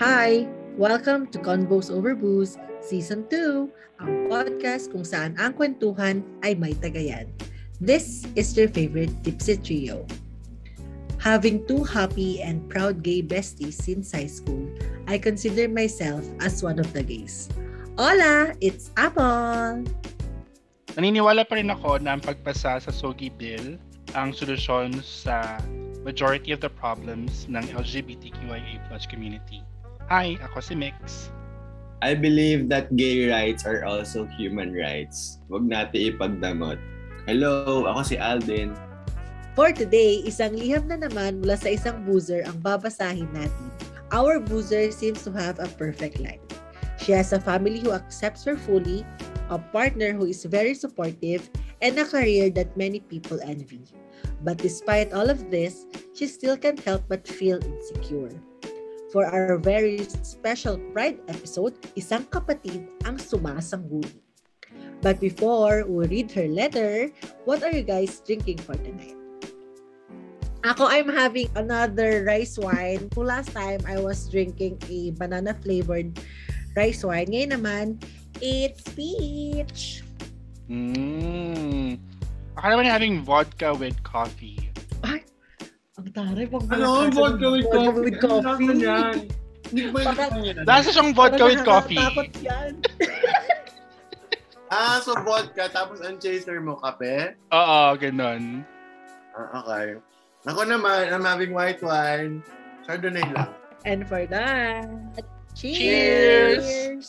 Hi! Welcome to Convos Over Booze Season 2, ang podcast kung saan ang kwentuhan ay may tagayan. This is your favorite Tipsy Trio. Having two happy and proud gay besties since high school, I consider myself as one of the gays. Hola! It's Apple! Naniniwala pa rin ako na ang pagpasa sa SOGI Bill ang solusyon sa majority of the problems ng LGBTQIA plus community. Hi, ako si Mix. I believe that gay rights are also human rights. Huwag natin ipagdamot. Hello, ako si Alden. For today, isang liham na naman mula sa isang boozer ang babasahin natin. Our boozer seems to have a perfect life. She has a family who accepts her fully, a partner who is very supportive, and a career that many people envy. But despite all of this, she still can't help but feel insecure. For our very special Pride episode, isang kapatid ang sumasangguni. But before we read her letter, what are you guys drinking for tonight? Ako, I'm having another rice wine. Last time, I was drinking a banana-flavored rice wine. Ngayon naman, it's peach. Mm. Ako naman having vodka with coffee. Ang taray, pag Ano? Vodka with vodka coffee? with coffee. Ano? Hindi ko ba yan? Lasa siyang vodka with coffee. Nakakatakot yan. Ah, so vodka, tapos ang chaser mo kape? Oo, ganun. Ah, okay. Ako naman, I'm having white wine. Chardonnay lang. And for that, Cheers! cheers!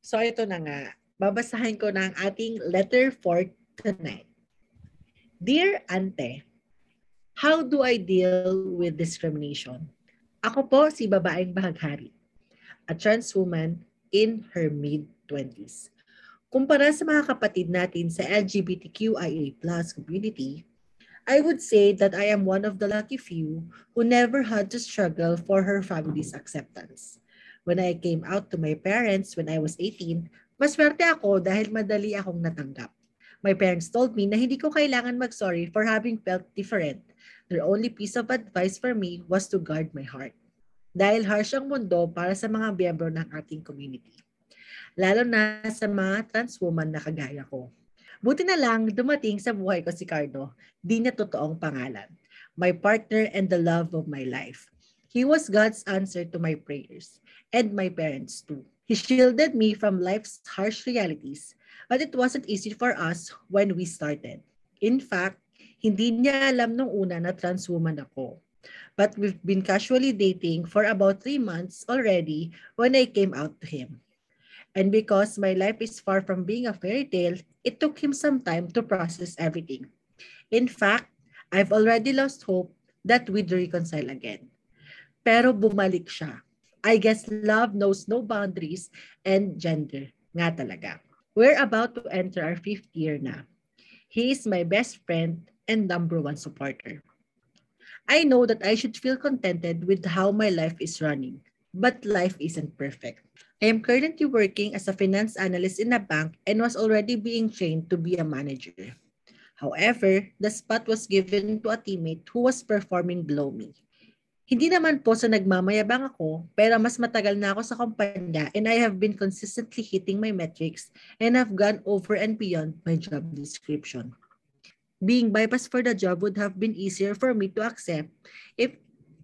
So ito na nga, babasahin ko ng ating letter for tonight. Dear Ante, how do I deal with discrimination? Ako po si babaeng bahaghari, a trans woman in her mid-20s. Kumpara sa mga kapatid natin sa LGBTQIA plus community, I would say that I am one of the lucky few who never had to struggle for her family's acceptance. When I came out to my parents when I was 18, maswerte ako dahil madali akong natanggap. My parents told me na hindi ko kailangan mag-sorry for having felt different. Their only piece of advice for me was to guard my heart. Dahil harsh ang mundo para sa mga miyembro ng ating community. Lalo na sa mga trans woman na kagaya ko. Buti na lang dumating sa buhay ko si Cardo, di niya totoong pangalan. My partner and the love of my life. He was God's answer to my prayers, and my parents too. He shielded me from life's harsh realities, but it wasn't easy for us when we started. In fact, hindi niya alam nung una na trans woman ako. But we've been casually dating for about three months already when I came out to him. And because my life is far from being a fairy tale, it took him some time to process everything. In fact, I've already lost hope that we'd reconcile again. Pero bumalik siya. I guess love knows no boundaries and gender nga talaga. We're about to enter our fifth year na. He is my best friend and number one supporter. I know that I should feel contented with how my life is running, but life isn't perfect. I am currently working as a finance analyst in a bank and was already being trained to be a manager. However, the spot was given to a teammate who was performing below me. Hindi naman po sa nagmamayabang ako, pero mas matagal na ako sa kumpanya and I have been consistently hitting my metrics and have gone over and beyond my job description. Being bypassed for the job would have been easier for me to accept if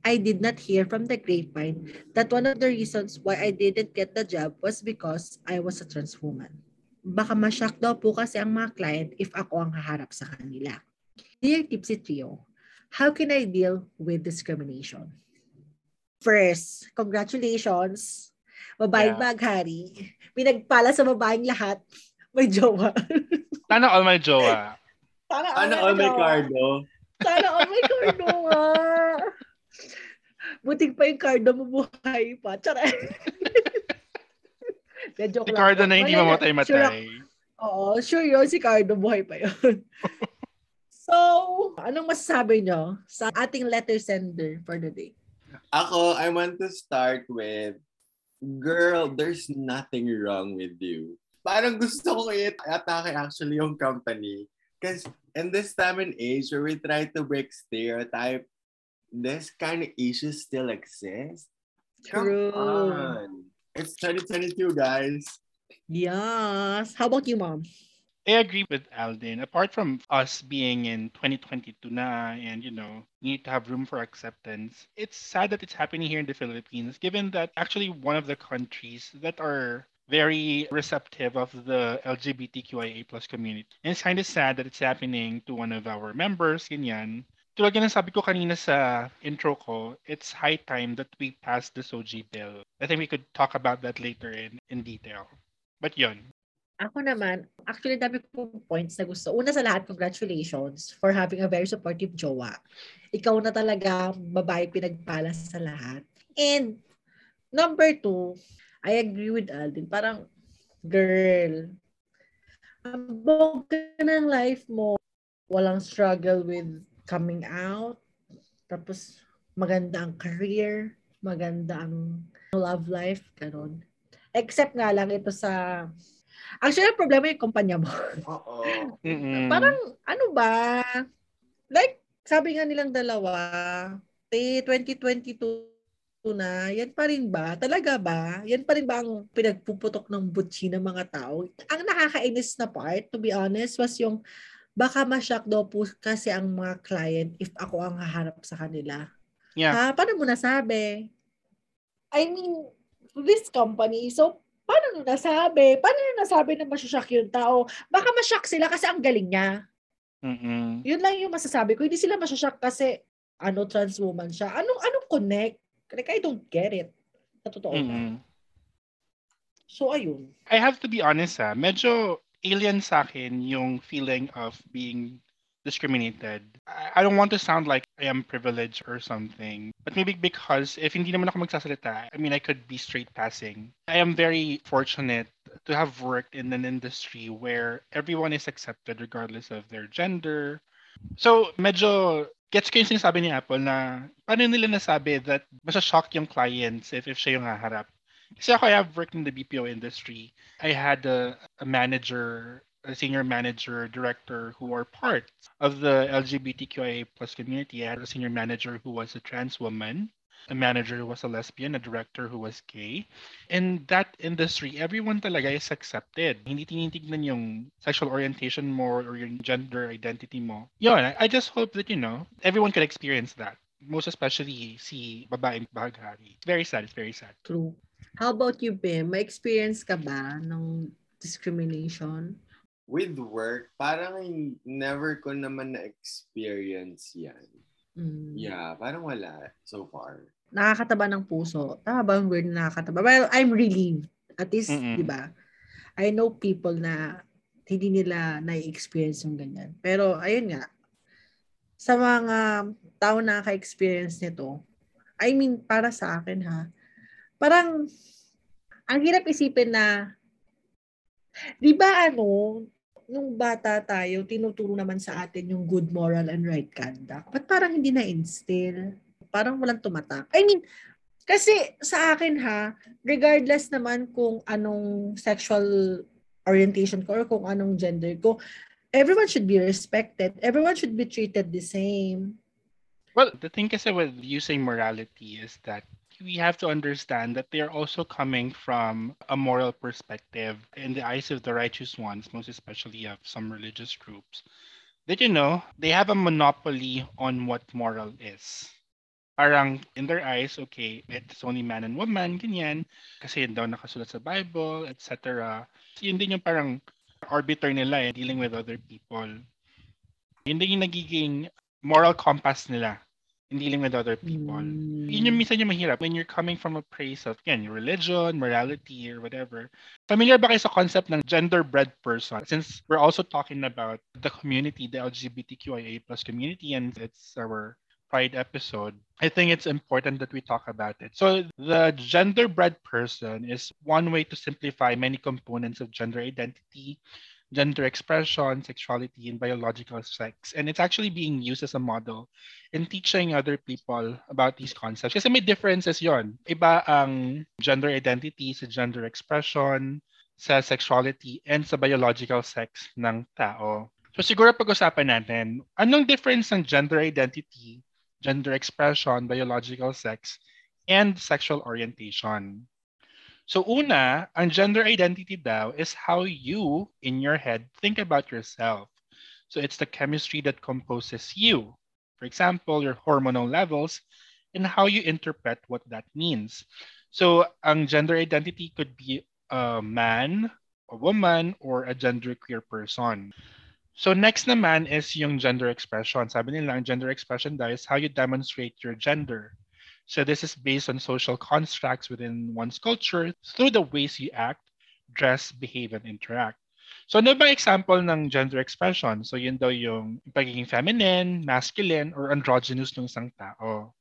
I did not hear from the grapevine that one of the reasons why I didn't get the job was because I was a trans woman. Baka mashock daw po kasi ang mga client if ako ang haharap sa kanila. Dear Tipsy Trio, how can I deal with discrimination? First, congratulations. Babaeng Yeah. baghari. Pinagpala sa babaeng lahat. May jowa. Sana all my jowa. Sana Ano all may cardo? Sana all may cardo nga. Buting pa yung cardo mo buhay pa. Tsara. De, joke Si lang Cardo na hindi Wala- Sure, mamatay-matay. oo, sure yun. Si Cardo buhay pa yun. so, anong masasabi nyo sa ating letter sender for the day? Ako, I want to start with, girl, there's nothing wrong with you. Parang gusto ko i-atake actually yung company. Because in this time and age where we try to break stereotype, this kind of issues still exist. True. Come on. It's 2022, guys. Yes. How about you, mom? I agree with Alden. Apart from us being in 2022 na and, you know, we need to have room for acceptance, it's sad that it's happening here in the Philippines, given that actually one of the countries that are very receptive of the LGBTQIA plus community. And it's kind of sad that it's happening to one of our members, ganyan. Tulad nga ng sabi ko kanina sa intro ko, it's high time that we pass the SOGI bill. I think we could talk about that later in, in detail. But yun, Ako naman, actually dami kong points na gusto. Una sa lahat, congratulations for having a very supportive jowa. Ikaw na talaga babae pinagpala sa lahat. And number two, I agree with Alden. Parang, girl, ambog ka ng life mo. Walang struggle with coming out. Tapos, maganda ang career. Maganda ang love life. Ganon. Except nga lang ito sa Actually, ang problema yung kumpanya mo. Oo. Parang, ano ba? Like, sabi nga nilang dalawa, eh, 2022 na, yan pa rin ba? Talaga ba? Yan pa rin ba ang pinagpuputok ng butchi ng mga tao? Ang nakakainis na part, to be honest, was yung baka mashock daw po kasi ang mga client if ako ang haharap sa kanila. Yeah. Ha? Paano mo nasabi? I mean, this company, so paano nyo nasabi? Paano nyo nasabi na masushock yung tao? Baka mashock sila kasi ang galing niya. Mm-mm. Yun lang yung masasabi ko. Hindi sila masushock kasi ano, trans woman siya. Anong, anong connect? Like, I don't get it. Sa totoo. Mm-mm. So, ayun. I have to be honest ha, medyo alien sa akin yung feeling of being discriminated. I don't want to sound like I am privileged or something. But maybe because if hindi naman ako magsasalita, I mean, I could be straight passing. I am very fortunate to have worked in an industry where everyone is accepted regardless of their gender. So, medyo gets ko yung sinasabi ni Apple na paano nila nasabi that masya-shock yung clients if, if siya yung haharap. Kasi ako, I have worked in the BPO industry. I had a, a manager, a senior manager, director who are part of the LGBTQIA plus community. I had a senior manager who was a trans woman, a manager who was a lesbian, a director who was gay. In that industry, everyone talaga is accepted. Hindi tinitignan yung sexual orientation mo or yung gender identity mo. Yun, I just hope that, you know, everyone could experience that. Most especially si babaeng bahaghari. It's very sad. It's very sad. True. How about you, Pim? May experience ka ba ng discrimination? With work, parang never ko naman na-experience yan. Mm. Yeah, parang wala so far. Nakakataba ng puso. Tama ba ang word na nakakataba? Well, I'm relieved. At least, di ba? I know people na hindi nila na-experience yung ganyan. Pero, ayun nga, sa mga tao na naka-experience nito, I mean, para sa akin ha, parang, ang hirap isipin na, di ba ano, nung bata tayo, tinuturo naman sa atin yung good moral and right conduct. Ba't parang hindi na-instill? Parang walang tumatak. I mean, kasi sa akin ha, regardless naman kung anong sexual orientation ko or kung anong gender ko, everyone should be respected. Everyone should be treated the same. Well, the thing kasi with using morality is that we have to understand that they are also coming from a moral perspective in the eyes of the righteous ones, most especially of some religious groups. That you know, they have a monopoly on what moral is. Parang in their eyes, okay, it's only man and woman, ganyan. Kasi yun daw nakasulat sa Bible, etc. Yun din yung parang arbiter nila eh, dealing with other people. Yun din yung nagiging moral compass nila in dealing with other people. Mm. Yun yung minsan yung mahirap when you're coming from a place of yan, religion, morality, or whatever. Familiar ba kayo sa concept ng gender-bred person? Since we're also talking about the community, the LGBTQIA plus community, and it's our Pride episode, I think it's important that we talk about it. So the gender-bred person is one way to simplify many components of gender identity, gender expression, sexuality, and biological sex. And it's actually being used as a model in teaching other people about these concepts. Kasi may differences yon. Iba ang gender identity sa gender expression, sa sexuality, and sa biological sex ng tao. So siguro pag-usapan natin, anong difference ng gender identity gender expression, biological sex, and sexual orientation. So una, ang gender identity daw is how you, in your head, think about yourself. So it's the chemistry that composes you. For example, your hormonal levels and how you interpret what that means. So ang gender identity could be a man, a woman, or a genderqueer person. So next naman is yung gender expression. Sabi nila, ang gender expression daw is how you demonstrate your gender. So this is based on social constructs within one's culture through the ways you act, dress, behave, and interact. So ano ba example ng gender expression? So yun daw yung pagiging feminine, masculine, or androgynous ng isang tao.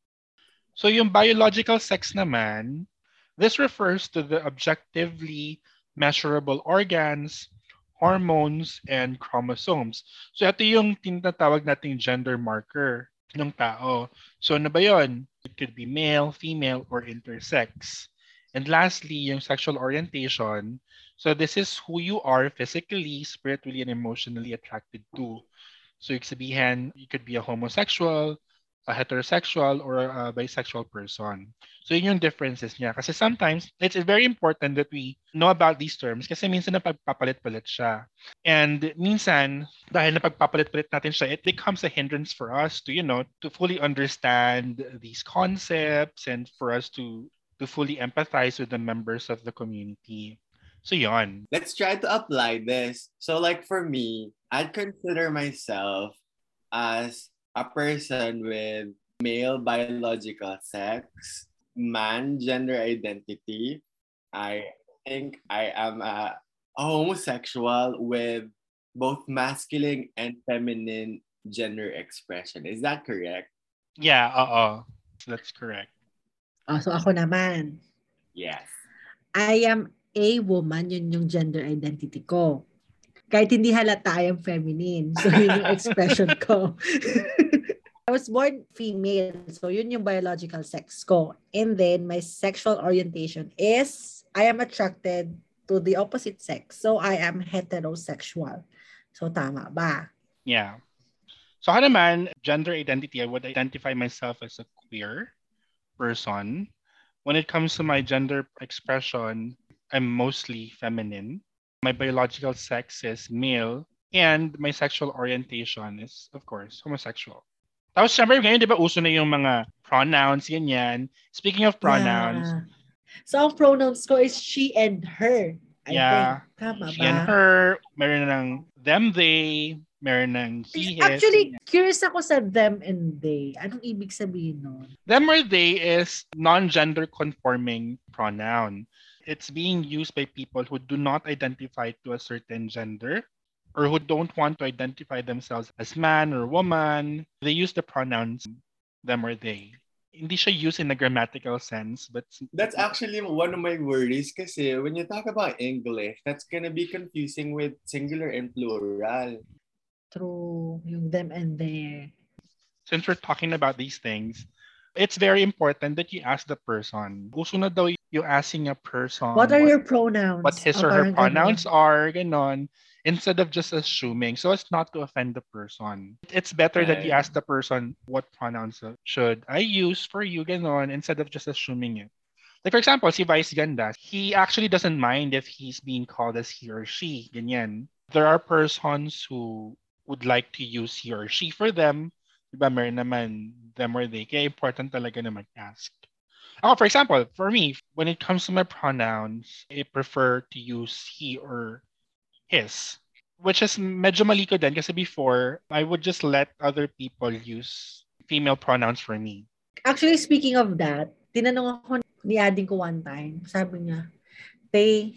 So yung biological sex naman, this refers to the objectively measurable organs, hormones, and chromosomes. So ito yung tinatawag nating gender marker ng tao. So ano ba yun? It could be male, female, or intersex. And lastly, yung sexual orientation. So this is who you are physically, spiritually, and emotionally attracted to. So you sabihin, you could be a homosexual, a heterosexual, or a bisexual person. So yun yung differences niya. Kasi sometimes, it's very important that we know about these terms kasi minsan napagpapalit-palit siya. And minsan, dahil napagpapalit-palit natin siya, it becomes a hindrance for us to, you know, to fully understand these concepts and for us to to fully empathize with the members of the community. So yon. Let's try to apply this. So like for me, I'd consider myself as a person with male biological sex man gender identity. I think I am a, a homosexual with both masculine and feminine gender expression. Is that correct? Yeah, oo. That's correct. Oh, so ako naman. Yes. I am a woman, yun yung gender identity ko. Kahit hindi halata, I am feminine. So yun yung expression ko. I was born female, so yun yung biological sex ko. And then my sexual orientation is I am attracted to the opposite sex. So I am heterosexual. So tama ba? Yeah. So ako naman, gender identity, I would identify myself as a queer person. When it comes to my gender expression, I'm mostly feminine. My biological sex is male and my sexual orientation is, of course, homosexual. Tapos syempre ngayon 'di ba uso na yung mga pronouns ganyan. Speaking of pronouns. Yeah. So ang pronouns ko is she and her. I yeah. Think. Tama she ba? and her, meron ng them they, meron ng he his. Actually, curious ako sa them and they. Anong ibig sabihin nun? Them or they is non-gender conforming pronoun. It's being used by people who do not identify to a certain gender or who don't want to identify themselves as man or woman, they use the pronouns them or they. Hindi siya used in a grammatical sense, but that's actually one of my worries kasi when you talk about English, that's gonna be confusing with singular and plural. True, yung them and their. Since we're talking about these things, it's very important that you ask the person. Uso na daw yung asking a person. What are what, your pronouns? What his ah, or her pronouns are, ganon instead of just assuming so as not to offend the person. It's better right. that you ask the person what pronouns should I use for you ganon instead of just assuming it. Like for example, si Vice Ganda, he actually doesn't mind if he's being called as he or she, ganyan. There are persons who would like to use he or she for them. Diba, meron naman them or they. Kaya important talaga na mag-ask. Ako, for example, for me, when it comes to my pronouns, I prefer to use he or his. Which is medyo mali ko din kasi before, I would just let other people use female pronouns for me. Actually, speaking of that, tinanong ako ni Ading ko one time. Sabi niya, Tay,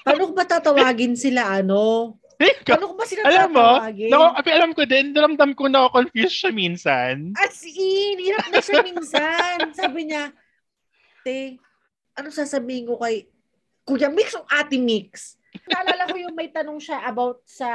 paano ko ba tatawagin sila ano? Paano ko ba sila alam mo, tatawagin? No, alam ko din, naramdam ko na confused siya minsan. As in, hirap na siya minsan. Sabi niya, Te, ano sasabihin ko kay Kuya Mix o Ate Mix? Naalala ko yung may tanong siya about sa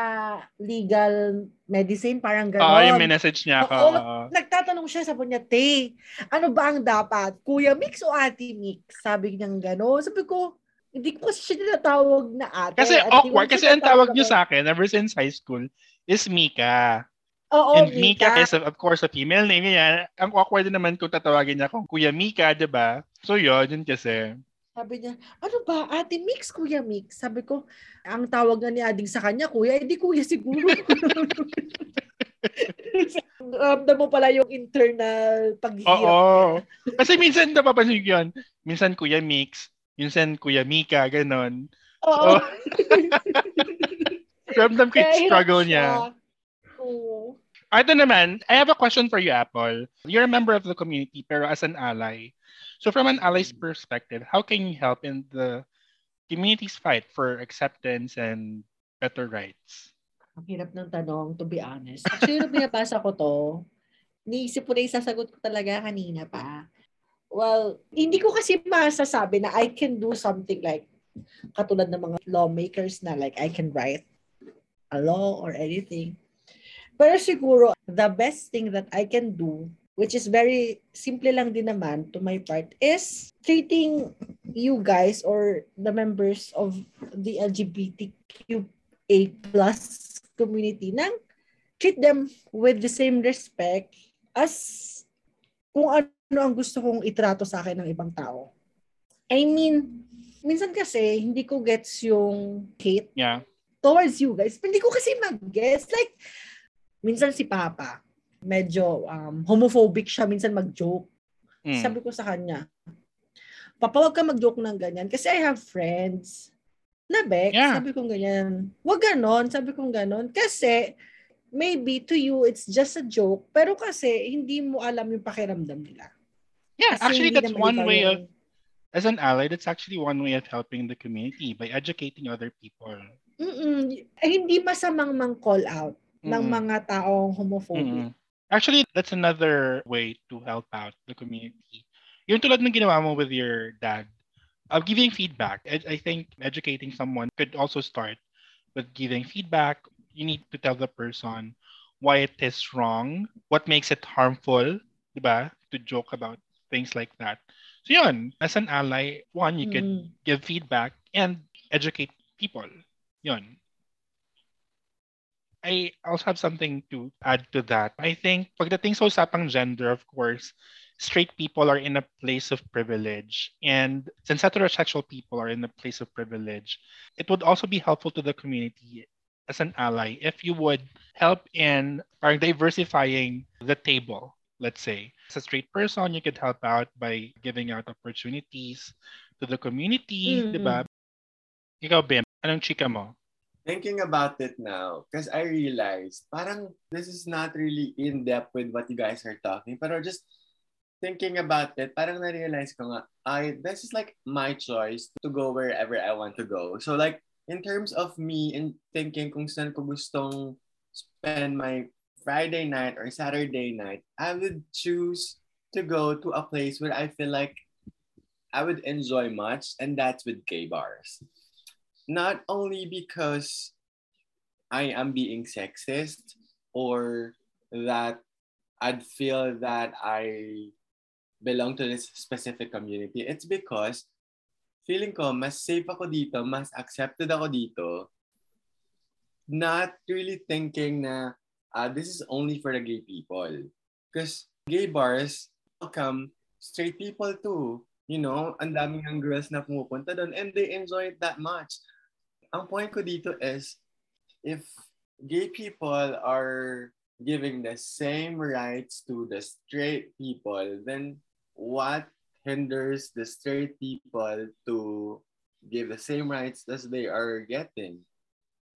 legal medicine, parang gano'n. Oo, oh, yung message niya ako. Oo, nagtatanong siya, sabi niya, Te, ano ba ang dapat? Kuya Mix o Ate Mix? Sabi niya gano'n. Sabi ko, hindi ko kasi siya tinatawag na ate. Kasi awkward. Kasi ang tawag niyo sa akin, ever since high school, is Mika. Oo, And Mika, is of, of course a female name yan. Ang awkward naman kung tatawagin niya kung Kuya Mika, 'di ba? So yun, yun kasi. Sabi niya, ano ba, Ate Mix, Kuya Mix? Sabi ko, ang tawag nga ni Ading sa kanya, Kuya, hindi Kuya siguro. Ramdam mo pala yung internal paghihirap. Oo. Kasi minsan napapansin ko yun. Minsan Kuya Mix, minsan Kuya Mika, ganon. Oo. Oh. Ramdam ko yung struggle niya. Oo. Ito naman, I have a question for you, Apple. You're a member of the community, pero as an ally. So from an ally's perspective, how can you help in the community's fight for acceptance and better rights? Ang hirap ng tanong, to be honest. Actually, nung binabasa ko to, niisip ko na yung sasagot ko talaga kanina pa. Well, hindi ko kasi masasabi na I can do something like katulad ng mga lawmakers na like I can write a law or anything. Pero siguro, the best thing that I can do, which is very simple lang din naman to my part, is treating you guys or the members of the LGBTQA plus community nang treat them with the same respect as kung ano ang gusto kong itrato sa akin ng ibang tao. I mean, minsan kasi hindi ko gets yung hate Yeah. towards you guys. Hindi ko kasi mag-guess. Like, minsan si Papa, medyo um, homophobic siya, minsan mag-joke. Mm. Sabi ko sa kanya, Papa, wag ka mag-joke ng ganyan kasi I have friends na Bex. Yeah. Sabi ko ganyan. Wag ganon. Sabi ko ganon. Kasi, maybe to you, it's just a joke. Pero kasi, hindi mo alam yung pakiramdam nila. Yeah, Kasi actually that's one way of yung- as an ally, that's actually one way of helping the community by educating other people. Mm-mm. Eh, hindi masamang mang-call out ng Mm. mga taong homophobic. Mm. Actually, that's another way to help out the community. Yung tulad ng ginawa mo with your dad, of giving feedback. I, I think educating someone could also start with giving feedback. You need to tell the person why it is wrong, what makes it harmful, diba? To joke about things like that. So yun, as an ally, one, you Mm. give feedback and educate people. Yun. I also have something to add to that. I think pagdating sa usapang gender, of course, straight people are in a place of privilege. And since heterosexual people are in a place of privilege, it would also be helpful to the community as an ally if you would help in diversifying the table, let's say. As a straight person, you could help out by giving out opportunities to the community, Mm. di ba? Ikaw, Bim, anong chika mo? Thinking about it now, because I realized parang this is not really in depth with what you guys are talking, pero just thinking about it, parang na-realize ko nga, I, this is like my choice to go wherever I want to go. So like, in terms of me in thinking kung saan ko gustong spend my Friday night or Saturday night, I would choose to go to a place where I feel like I would enjoy much, and that's with gay bars. Not only because I am being sexist or that I'd feel that I belong to this specific community. It's because feeling ko mas safe ako dito, mas accepted ako dito. Not really thinking na uh, this is only for the gay people. Because gay bars welcome straight people too. You know, ang daming ng girls na pumupunta doon and they enjoy it that much. Ang point ko dito is, if gay people are giving the same rights to the straight people, then what hinders the straight people to give the same rights as they are getting?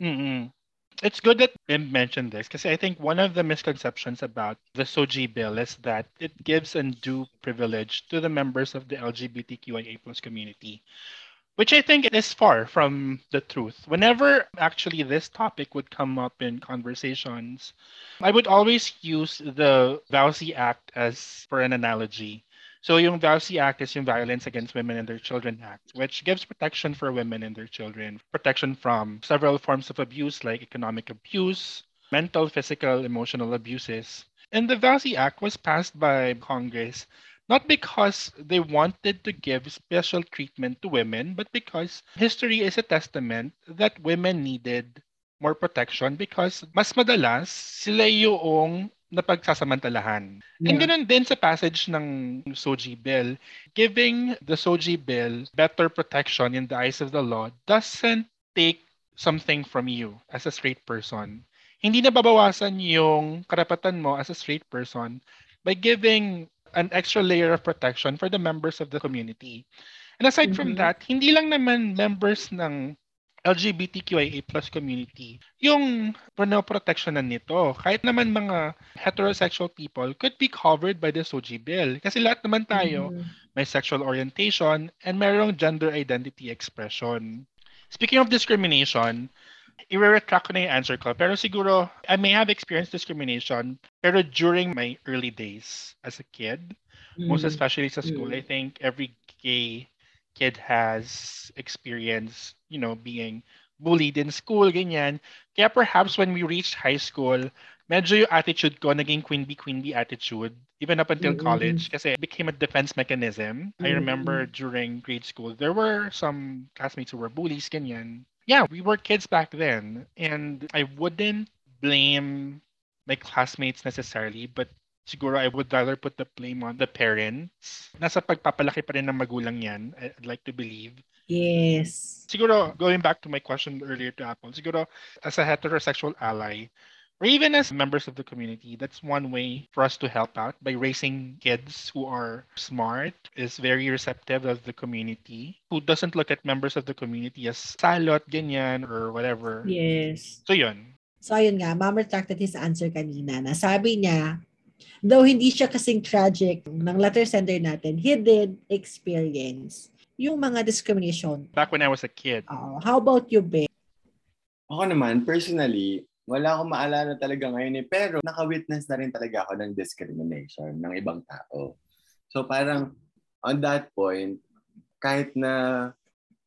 Mm-mm. It's good that Bim mentioned this because I think one of the misconceptions about the SOGI bill is that it gives undue privilege to the members of the LGBTQIA plus community, which I think is far from the truth. Whenever actually this topic would come up in conversations, I would always use the VAUSI Act as for an analogy. So yung VAUSI Act is yung Violence Against Women and Their Children Act, which gives protection for women and their children, protection from several forms of abuse like economic abuse, mental, physical, emotional abuses. And the VAUSI Act was passed by Congress not because they wanted to give special treatment to women, but because history is a testament that women needed more protection because mas madalas sila yung napagsasamantalahan. Yeah. And ganun din sa passage ng Soji Bill. Giving the Soji Bill better protection in the eyes of the law doesn't take something from you as a straight person. Hindi na babawasan yung karapatan mo as a straight person by giving an extra layer of protection for the members of the community. And aside mm-hmm. from that, hindi lang naman members ng LGBTQIA plus community, yung protection na nito, kahit naman mga heterosexual people could be covered by the SOGI bill. Kasi lahat naman tayo mm-hmm. may sexual orientation and mayroong gender identity expression. Speaking of discrimination, i-retract ko na yung answer ko. Pero siguro, I may have experienced discrimination, pero during my early days as a kid, mm-hmm. most especially sa school, mm-hmm. I think every gay kid has experience, you know, being bullied in school, ganyan. Kaya perhaps when we reached high school, medyo yung attitude ko naging queen bee queen bee attitude even up until mm-hmm. college kasi it became a defense mechanism. Mm-hmm. I remember during grade school, there were some classmates who were bullies, ganyan. Yeah, we were kids back then and I wouldn't blame my classmates necessarily, but siguro I would rather put the blame on the parents. Nasa pagpapalaki pa rin ng magulang yan, I'd like to believe. Yes. Siguro, going back to my question earlier to Apple, siguro as a heterosexual ally, or even as members of the community, that's one way for us to help out by raising kids who are smart, is very receptive of the community, who doesn't look at members of the community as salot, ganyan, or whatever. Yes. So yun. So ayun nga, Mama retracted his answer kanina na sabi niya, Though hindi siya kasing tragic ng letter sender natin, he did experience yung mga discrimination. Back when I was a kid. Uh, how about you, Ben? Ako naman, personally, wala akong maalala talaga ngayon eh. Pero naka-witness na rin talaga ako ng discrimination ng ibang tao. So parang on that point, kahit na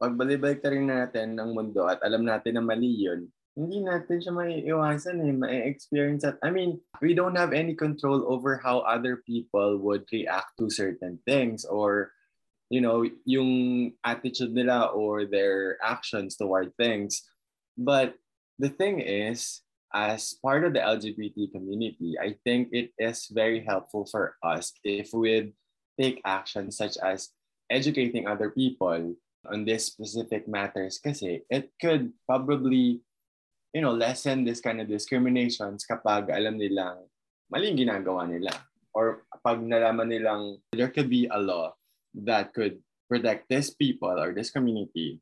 pagbalik rin natin ng mundo at alam natin na mali yun, hindi natin siya maiiwasan eh, ma-experience at I mean, we don't have any control over how other people would react to certain things or you know, yung attitude nila or their actions toward things. But the thing is, as part of the LGBT community, I think it is very helpful for us if we take action such as educating other people on these specific matters kasi eh, it could probably you know, lessen this kind of discriminations kapag alam nilang mali ginagawa nila. Or pag nalaman nilang there could be a law that could protect this people or this community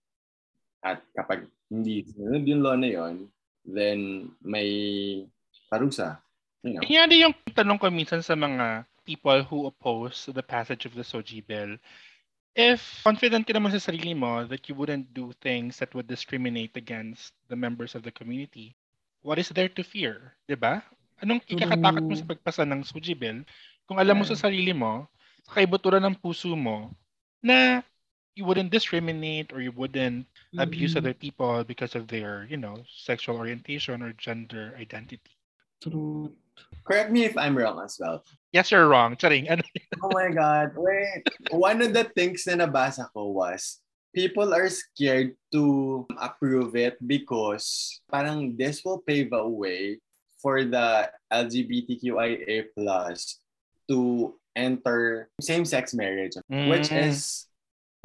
at kapag hindi sinunod yung law na yon, then may parusa. You know? Yan yung tanong ko minsan sa mga people who oppose the passage of the Soji Bill if confident ka naman sa sarili mo that you wouldn't do things that would discriminate against the members of the community, what is there to fear? ba? Diba? Anong ikakatakot mo sa pagpasa ng Suji Bill kung alam mo sa sarili mo, sa kaibuturan ng puso mo, na you wouldn't discriminate or you wouldn't mm-hmm. abuse other people because of their, you know, sexual orientation or gender identity. True. Correct me if I'm wrong as well. Yes, you're wrong. Charing. oh my God. Wait. One of the things na nabasa ko was people are scared to approve it because parang this will pave a way for the LGBTQIA plus to enter same-sex marriage, mm. which is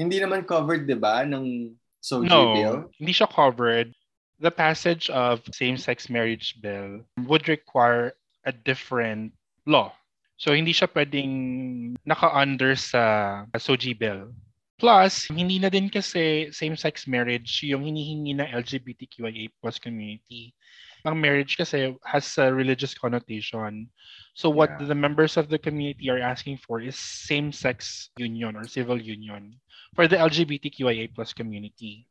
hindi naman covered, di ba, ng SOGI no, bill? hindi siya covered. The passage of same-sex marriage bill would require a different law. So hindi siya pwedeng naka-under sa SOGI bill. Plus, hindi na din kasi same-sex marriage yung hinihingi ng LGBTQIA plus community. Ang marriage kasi has a religious connotation. So what yeah. the members of the community are asking for is same-sex union or civil union for the LGBTQIA plus community.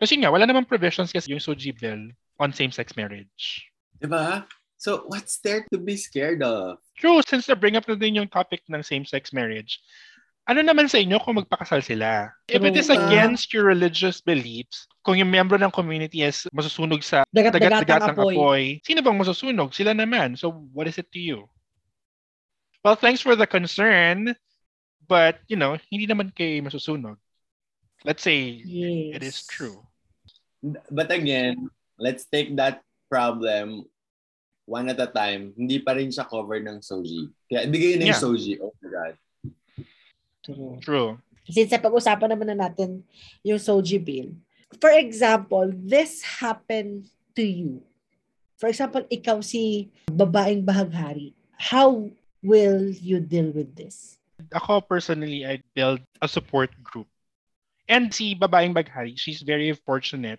Kasi nga, wala namang provisions kasi yung SOGI bill on same-sex marriage. Diba? So, what's there to be scared of? True, since na-bring up na din yung topic ng same-sex marriage, ano naman sa inyo kung magpakasal sila? If it is against your religious beliefs, kung yung member ng community is masusunog sa dagat-dagat ng apoy. apoy, sino bang masusunog? Sila naman. So, what is it to you? Well, thanks for the concern, but, you know, hindi naman kay masusunog. Let's say yes. it is true. But again, let's take that problem one at a time. Hindi pa rin siya cover ng Soji. Kaya ibigay na yung Yeah. Soji. Oh my God. True. True. Since pag-usapan naman na natin yung Soji bill. For example, this happened to you. For example, ikaw si babaeng bahaghari. How will you deal with this? Ako personally, I build a support group. And si babaeng baghari, she's very fortunate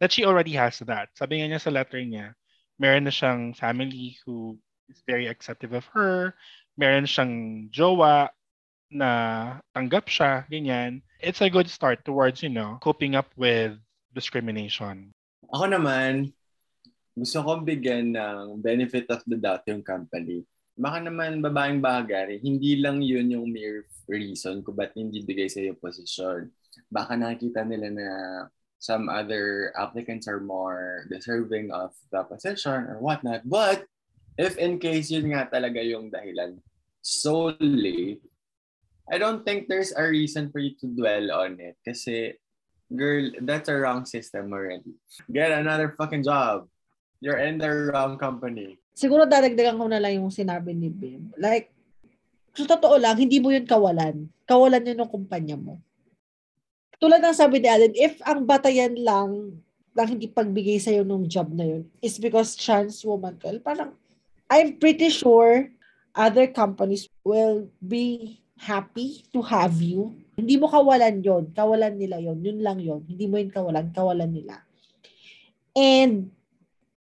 that she already has that. Sabi nga niya sa letter niya, meron na siyang family who is very accepting of her, meron siyang jowa na tanggap siya, ganyan. It's a good start towards, you know, coping up with discrimination. Ako naman, gusto kong bigyan ng benefit of the doubt yung company. Baka naman babaeng bagay, hindi lang yun yung mere reason kung ba't hindi bigay sa yung posisyon. Baka nakita nila na some other applicants are more deserving of the position or whatnot. But if in case yun nga talaga yung dahilan solely, I don't think there's a reason for you to dwell on it. Kasi, girl, that's a wrong system already. Get another fucking job. You're in the wrong company. Siguro dadagdagan ko na lang yung sinabi ni Bim. Like, sa totoo lang, hindi mo yun kawalan. Kawalan yun ng kumpanya mo. Tulad ng sabi ni Allen, if ang batayan lang lang hindi pagbigay sa'yo ng job na yun is because trans woman ka, parang, I'm pretty sure other companies will be happy to have you. Hindi mo kawalan yon Kawalan nila yon Yun lang yon Hindi mo yun kawalan. Kawalan nila. And,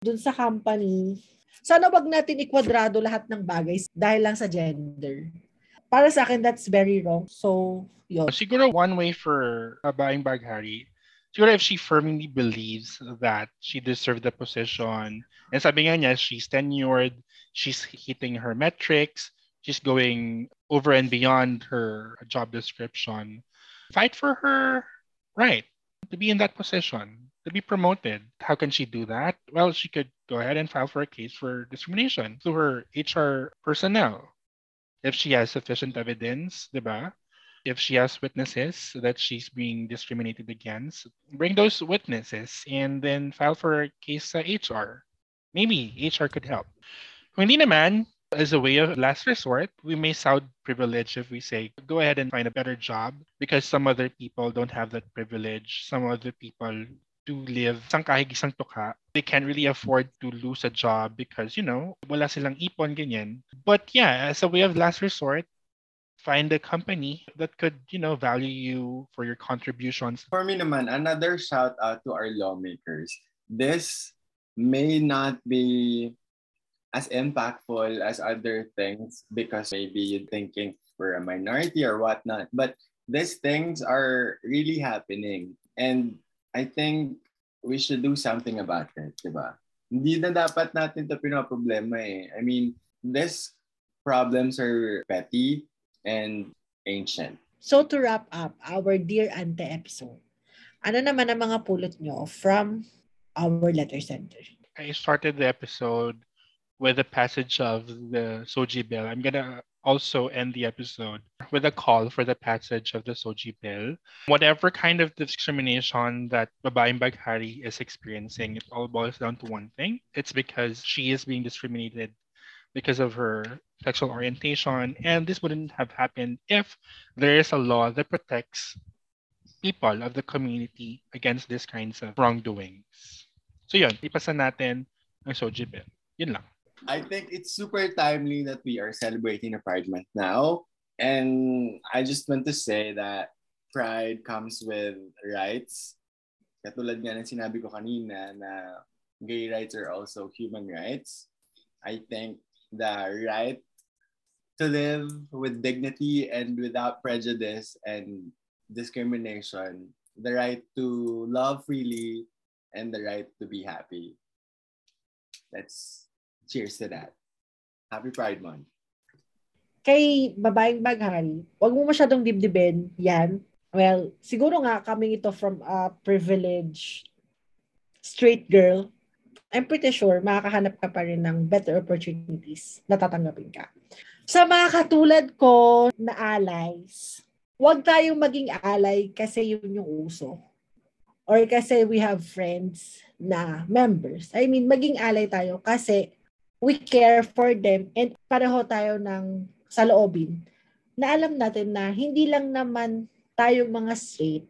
dun sa company, sana wag natin ikwadrado lahat ng bagay dahil lang sa gender. Para sa akin, that's very wrong. So, yun. Siguro one way for babaeng baghari, siguro if she firmly believes that she deserved the position, and sabi nga niya, she's tenured, she's hitting her metrics, she's going over and beyond her job description, fight for her right to be in that position, to be promoted. How can she do that? Well, she could go ahead and file for a case for discrimination to her HR personnel. If she has sufficient evidence, diba? if she has witnesses that she's being discriminated against, bring those witnesses and then file for a case sa HR. Maybe HR could help. Kung hindi naman, as a way of last resort, we may sound privileged if we say, go ahead and find a better job because some other people don't have that privilege. Some other people do live isang kahig isang tuka. They can't really afford to lose a job because, you know, wala silang ipon, ganyan. But yeah, as a way of last resort, find a company that could, you know, value you for your contributions. For me naman, another shout out to our lawmakers. This may not be as impactful as other things because maybe you're thinking we're a minority or whatnot. But these things are really happening. And I think we should do something about it, di ba? Hindi na dapat natin ito pinoproblema eh. I mean, these problems are petty and ancient. So to wrap up our Dear Ante episode, ano naman ang mga pulot nyo from our letter center? I started the episode with the passage of the Soji Bill. I'm gonna also end the episode with a call for the passage of the Soji Bill. Whatever kind of discrimination that Babaeng Baghari is experiencing, it all boils down to one thing. It's because she is being discriminated because of her sexual orientation. And this wouldn't have happened if there is a law that protects people of the community against these kinds of wrongdoings. So yun, ipasa natin ang Soji Bill. Yun lang. I think it's super timely that we are celebrating a Pride Month now. And I just want to say that pride comes with rights. Katulad nga ng sinabi ko kanina na gay rights are also human rights. I think the right to live with dignity and without prejudice and discrimination, the right to love freely, and the right to be happy. Let's cheers to that. Happy Pride Month. Kay babaeng baghari, wag mo masyadong dibdibin yan. Well, siguro nga coming ito from a privileged straight girl, I'm pretty sure makakahanap ka pa rin ng better opportunities na tatanggapin ka. Sa mga katulad ko na allies, huwag tayong maging ally kasi yun yung uso. or kasi we have friends na members. I mean, maging alay tayo kasi we care for them and pareho tayo ng saloobin na alam natin na hindi lang naman tayong mga straight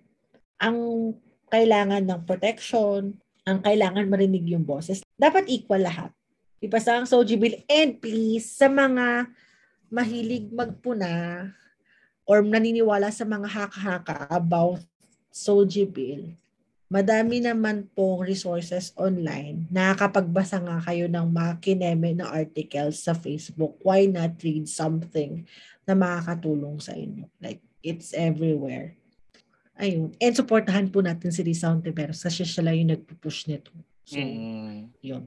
ang kailangan ng protection, ang kailangan marinig yung boses. Dapat equal lahat. Ipasa ang Soji Bill. And please, sa mga mahilig magpuna or naniniwala sa mga haka-haka about Soji Bill, madami naman pong resources online. Nakakapagbasa nga kayo ng mga kineme na articles sa Facebook. Why not read something na makakatulong sa inyo? Like, it's everywhere. Ayun. And supportahan po natin si Risa Ontiveros kasi siya lang yung nagpupush nito. So, Mm. yun.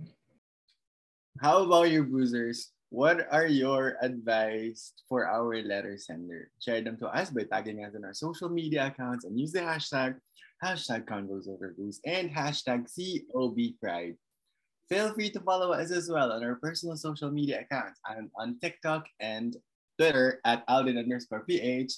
How about you, boozers? What are your advice for our letter sender? Share them to us by tagging us in our social media accounts and use the hashtag hashtag convos over booze and hashtag COB Pride. Feel free to follow us as well on our personal social media accounts I'm on TikTok and Twitter at Alden underscore PH,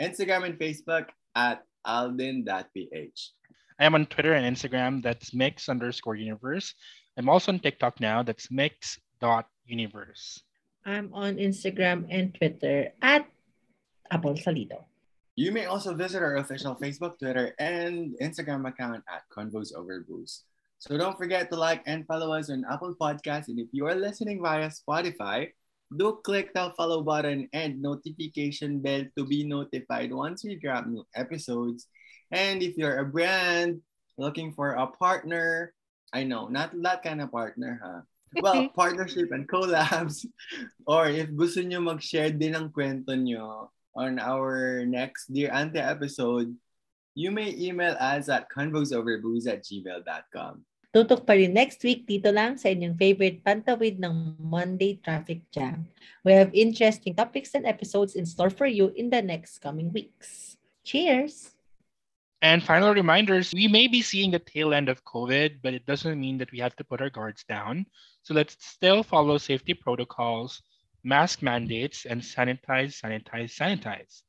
Instagram and Facebook at Alden.ph. I am on Twitter and Instagram. That's mix underscore universe. I'm also on TikTok now. That's mix dot universe. I'm on Instagram and Twitter at Apple Salido. You may also visit our official Facebook, Twitter, and Instagram account at Convos Over Booze. So don't forget to like and follow us on Apple Podcasts. And if you are listening via Spotify, do click the follow button and notification bell to be notified once we drop new episodes. And if you're a brand looking for a partner, I know, not that kind of partner, huh? Well, partnership and collabs. Or if gusto nyo mag-share din ng kwento nyo on our next Dear Ante episode, you may email us at convosoverbooze at gmail.com. Tutok pa rin next week dito lang sa inyong favorite pantawid ng Monday Traffic Jam. We have interesting topics and episodes in store for you in the next coming weeks. Cheers! And final reminders we may be seeing the tail end of COVID, but it doesn't mean that we have to put our guards down. So let's still follow safety protocols, mask mandates, and sanitize, sanitize, sanitize.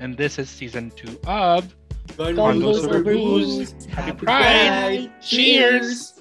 And this is season two of Convos over over booze. booze. Happy Happy Pride. Pride. Cheers.